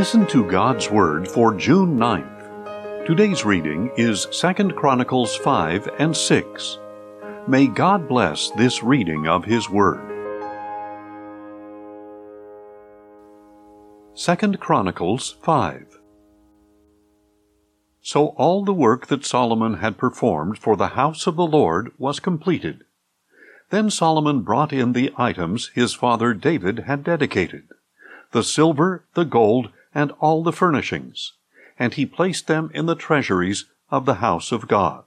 Listen to God's Word for June 9th. Today's reading is 2 Chronicles 5 and 6. May God bless this reading of His Word. 2 Chronicles 5 So all the work that Solomon had performed for the house of the Lord was completed. Then Solomon brought in the items his father David had dedicated the silver, the gold, and all the furnishings, and he placed them in the treasuries of the house of God.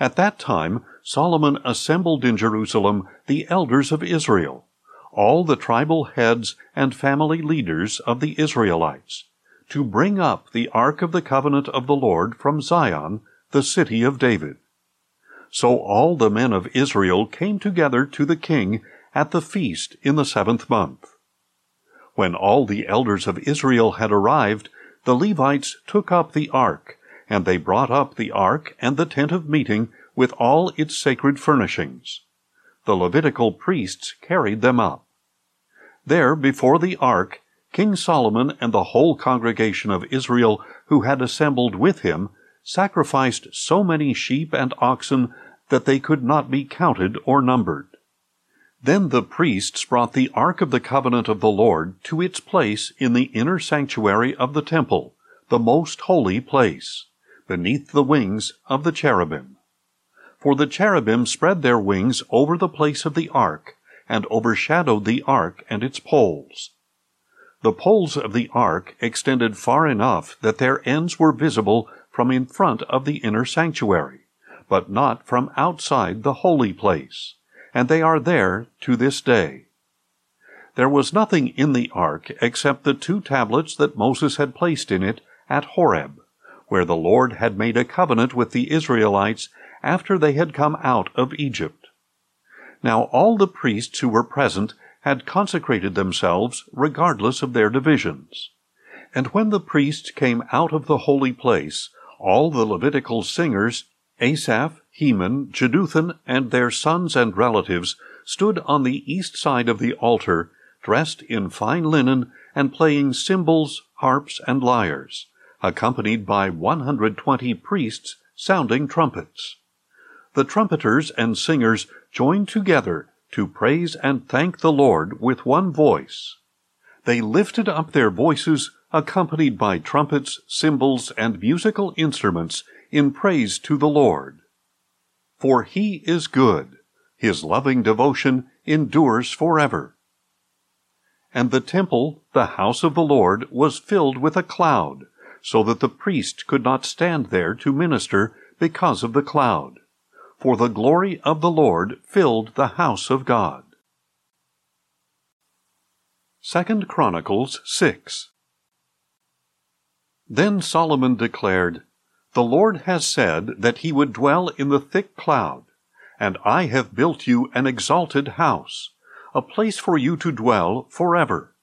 At that time Solomon assembled in Jerusalem the elders of Israel, all the tribal heads and family leaders of the Israelites, to bring up the ark of the covenant of the Lord from Zion, the city of David. So all the men of Israel came together to the king at the feast in the seventh month. When all the elders of Israel had arrived, the Levites took up the ark, and they brought up the ark and the tent of meeting with all its sacred furnishings. The Levitical priests carried them up. There, before the ark, King Solomon and the whole congregation of Israel who had assembled with him sacrificed so many sheep and oxen that they could not be counted or numbered. Then the priests brought the ark of the covenant of the Lord to its place in the inner sanctuary of the temple, the most holy place, beneath the wings of the cherubim. For the cherubim spread their wings over the place of the ark, and overshadowed the ark and its poles. The poles of the ark extended far enough that their ends were visible from in front of the inner sanctuary, but not from outside the holy place and they are there to this day. There was nothing in the ark except the two tablets that Moses had placed in it at Horeb, where the Lord had made a covenant with the Israelites after they had come out of Egypt. Now all the priests who were present had consecrated themselves regardless of their divisions. And when the priests came out of the holy place, all the Levitical singers, Asaph, Heman, Jeduthun, and their sons and relatives stood on the east side of the altar, dressed in fine linen and playing cymbals, harps, and lyres, accompanied by 120 priests sounding trumpets. The trumpeters and singers joined together to praise and thank the Lord with one voice. They lifted up their voices, accompanied by trumpets, cymbals, and musical instruments, in praise to the Lord for he is good. His loving devotion endures forever. And the temple, the house of the Lord, was filled with a cloud, so that the priest could not stand there to minister because of the cloud. For the glory of the Lord filled the house of God. 2 Chronicles 6 Then Solomon declared, the Lord has said that he would dwell in the thick cloud, and I have built you an exalted house, a place for you to dwell forever.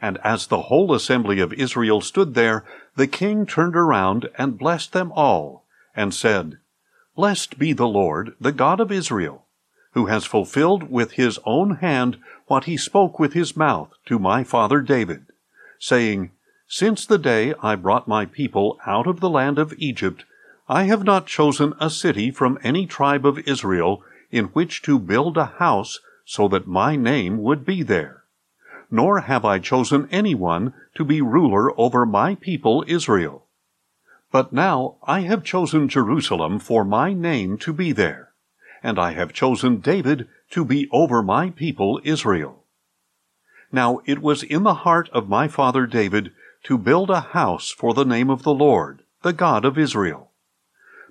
And as the whole assembly of Israel stood there, the king turned around and blessed them all, and said, Blessed be the Lord, the God of Israel, who has fulfilled with his own hand what he spoke with his mouth to my father David, saying, since the day I brought my people out of the land of Egypt, I have not chosen a city from any tribe of Israel in which to build a house so that my name would be there. Nor have I chosen anyone to be ruler over my people Israel. But now I have chosen Jerusalem for my name to be there, and I have chosen David to be over my people Israel. Now it was in the heart of my father David to build a house for the name of the Lord, the God of Israel.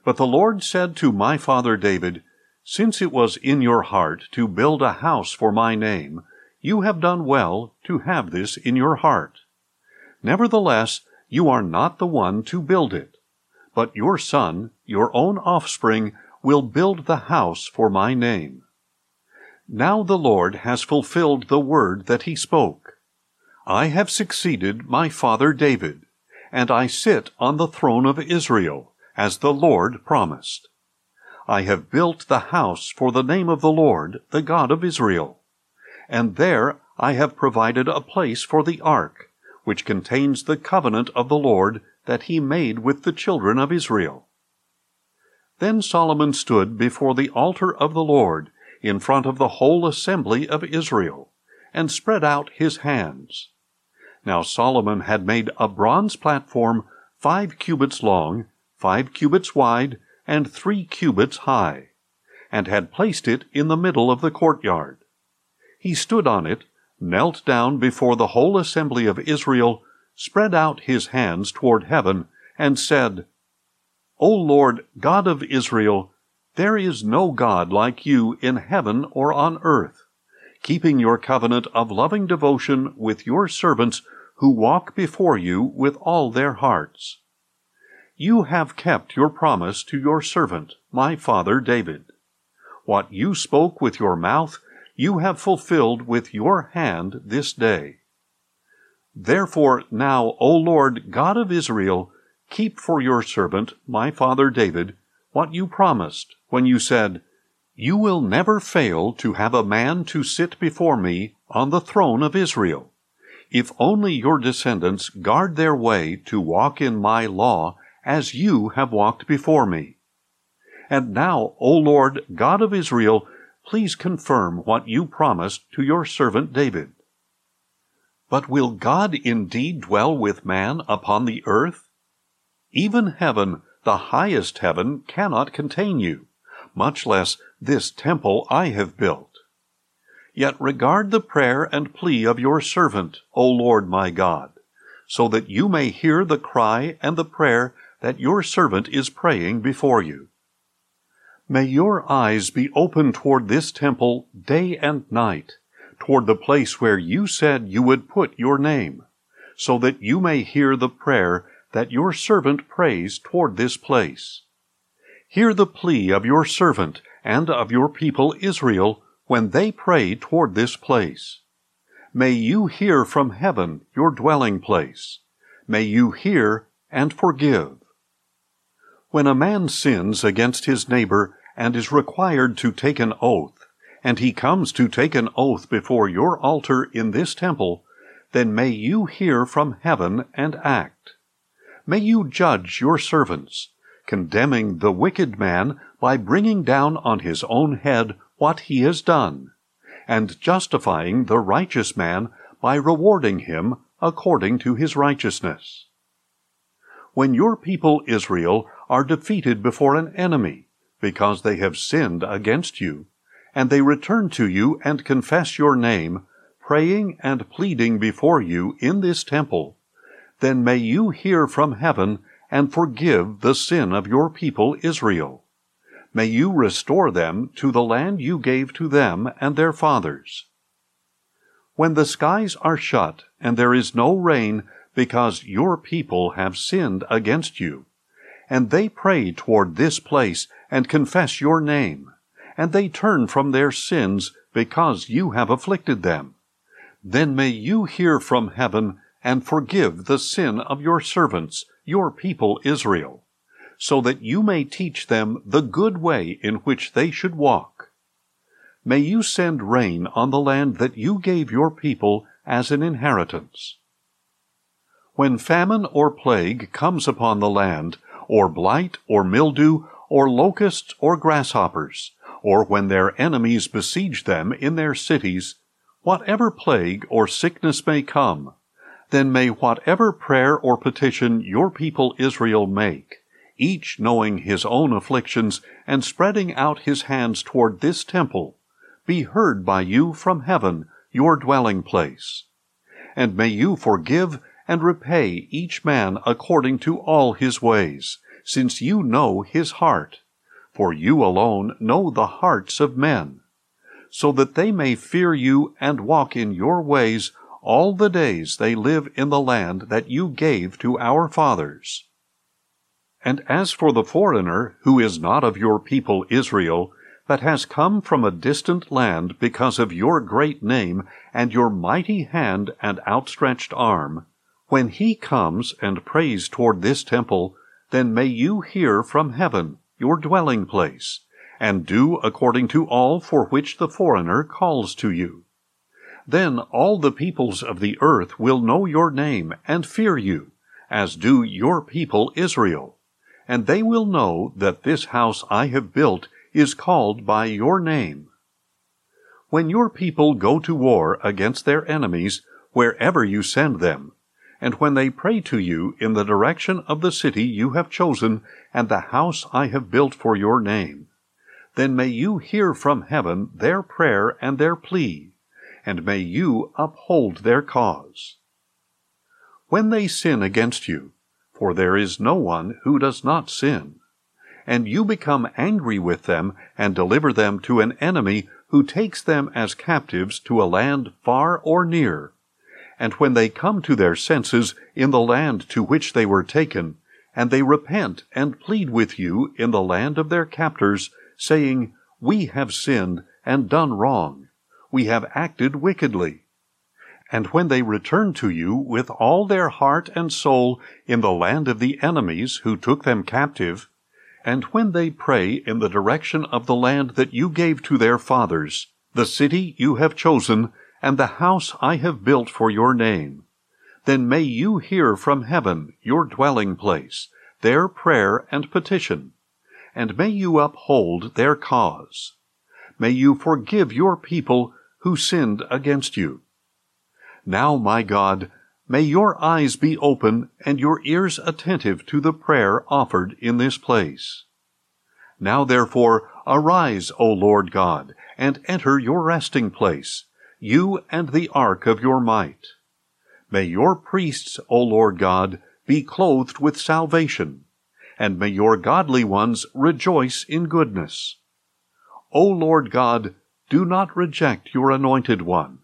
But the Lord said to my father David, Since it was in your heart to build a house for my name, you have done well to have this in your heart. Nevertheless, you are not the one to build it, but your son, your own offspring, will build the house for my name. Now the Lord has fulfilled the word that he spoke. I have succeeded my father David, and I sit on the throne of Israel, as the Lord promised. I have built the house for the name of the Lord, the God of Israel. And there I have provided a place for the ark, which contains the covenant of the Lord that he made with the children of Israel. Then Solomon stood before the altar of the Lord in front of the whole assembly of Israel, and spread out his hands. Now Solomon had made a bronze platform five cubits long, five cubits wide, and three cubits high, and had placed it in the middle of the courtyard. He stood on it, knelt down before the whole assembly of Israel, spread out his hands toward heaven, and said, O Lord, God of Israel, there is no God like you in heaven or on earth, keeping your covenant of loving devotion with your servants who walk before you with all their hearts. You have kept your promise to your servant, my father David. What you spoke with your mouth, you have fulfilled with your hand this day. Therefore now, O Lord God of Israel, keep for your servant, my father David, what you promised when you said, You will never fail to have a man to sit before me on the throne of Israel, if only your descendants guard their way to walk in my law as you have walked before me. And now, O Lord God of Israel, please confirm what you promised to your servant David. But will God indeed dwell with man upon the earth? Even heaven, the highest heaven, cannot contain you, much less this temple I have built. Yet regard the prayer and plea of your servant, O Lord my God, so that you may hear the cry and the prayer that your servant is praying before you. May your eyes be open toward this temple day and night, toward the place where you said you would put your name, so that you may hear the prayer that your servant prays toward this place. Hear the plea of your servant and of your people Israel when they pray toward this place. May you hear from heaven, your dwelling place. May you hear and forgive. When a man sins against his neighbor and is required to take an oath, and he comes to take an oath before your altar in this temple, then may you hear from heaven and act. May you judge your servants, condemning the wicked man by bringing down on his own head what he has done, and justifying the righteous man by rewarding him according to his righteousness. When your people Israel are defeated before an enemy, because they have sinned against you, and they return to you and confess your name, praying and pleading before you in this temple, then may you hear from heaven and forgive the sin of your people Israel. May you restore them to the land you gave to them and their fathers. When the skies are shut and there is no rain because your people have sinned against you, and they pray toward this place and confess your name, and they turn from their sins because you have afflicted them, then may you hear from heaven and forgive the sin of your servants, your people Israel, so that you may teach them the good way in which they should walk. May you send rain on the land that you gave your people as an inheritance. When famine or plague comes upon the land, or blight, or mildew, or locusts, or grasshoppers, or when their enemies besiege them in their cities, whatever plague or sickness may come, then may whatever prayer or petition your people Israel make, each knowing his own afflictions and spreading out his hands toward this temple, be heard by you from heaven, your dwelling place. And may you forgive and repay each man according to all his ways, since you know his heart. For you alone know the hearts of men, so that they may fear you and walk in your ways all the days they live in the land that you gave to our fathers. And as for the foreigner who is not of your people Israel, but has come from a distant land because of your great name and your mighty hand and outstretched arm, when he comes and prays toward this temple, then may you hear from heaven, your dwelling place, and do according to all for which the foreigner calls to you. Then all the peoples of the earth will know your name and fear you, as do your people Israel. And they will know that this house I have built is called by your name. When your people go to war against their enemies, wherever you send them, and when they pray to you in the direction of the city you have chosen and the house I have built for your name, then may you hear from heaven their prayer and their plea, and may you uphold their cause. When they sin against you, for there is no one who does not sin, and you become angry with them and deliver them to an enemy who takes them as captives to a land far or near, and when they come to their senses in the land to which they were taken, and they repent and plead with you in the land of their captors, saying, We have sinned and done wrong, we have acted wickedly. And when they return to you with all their heart and soul in the land of the enemies who took them captive, and when they pray in the direction of the land that you gave to their fathers, the city you have chosen, and the house I have built for your name, then may you hear from heaven, your dwelling place, their prayer and petition, and may you uphold their cause. May you forgive your people who sinned against you. Now, my God, may your eyes be open and your ears attentive to the prayer offered in this place. Now, therefore, arise, O Lord God, and enter your resting place you and the ark of your might. May your priests, O Lord God, be clothed with salvation, and may your godly ones rejoice in goodness. O Lord God, do not reject your anointed one.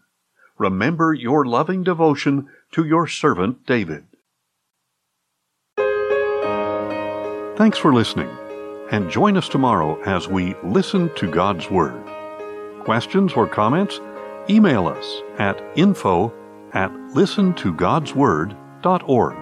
Remember your loving devotion to your servant David. Thanks for listening, and join us tomorrow as we listen to God's Word. Questions or comments? Email us at info at listentogodsword.org.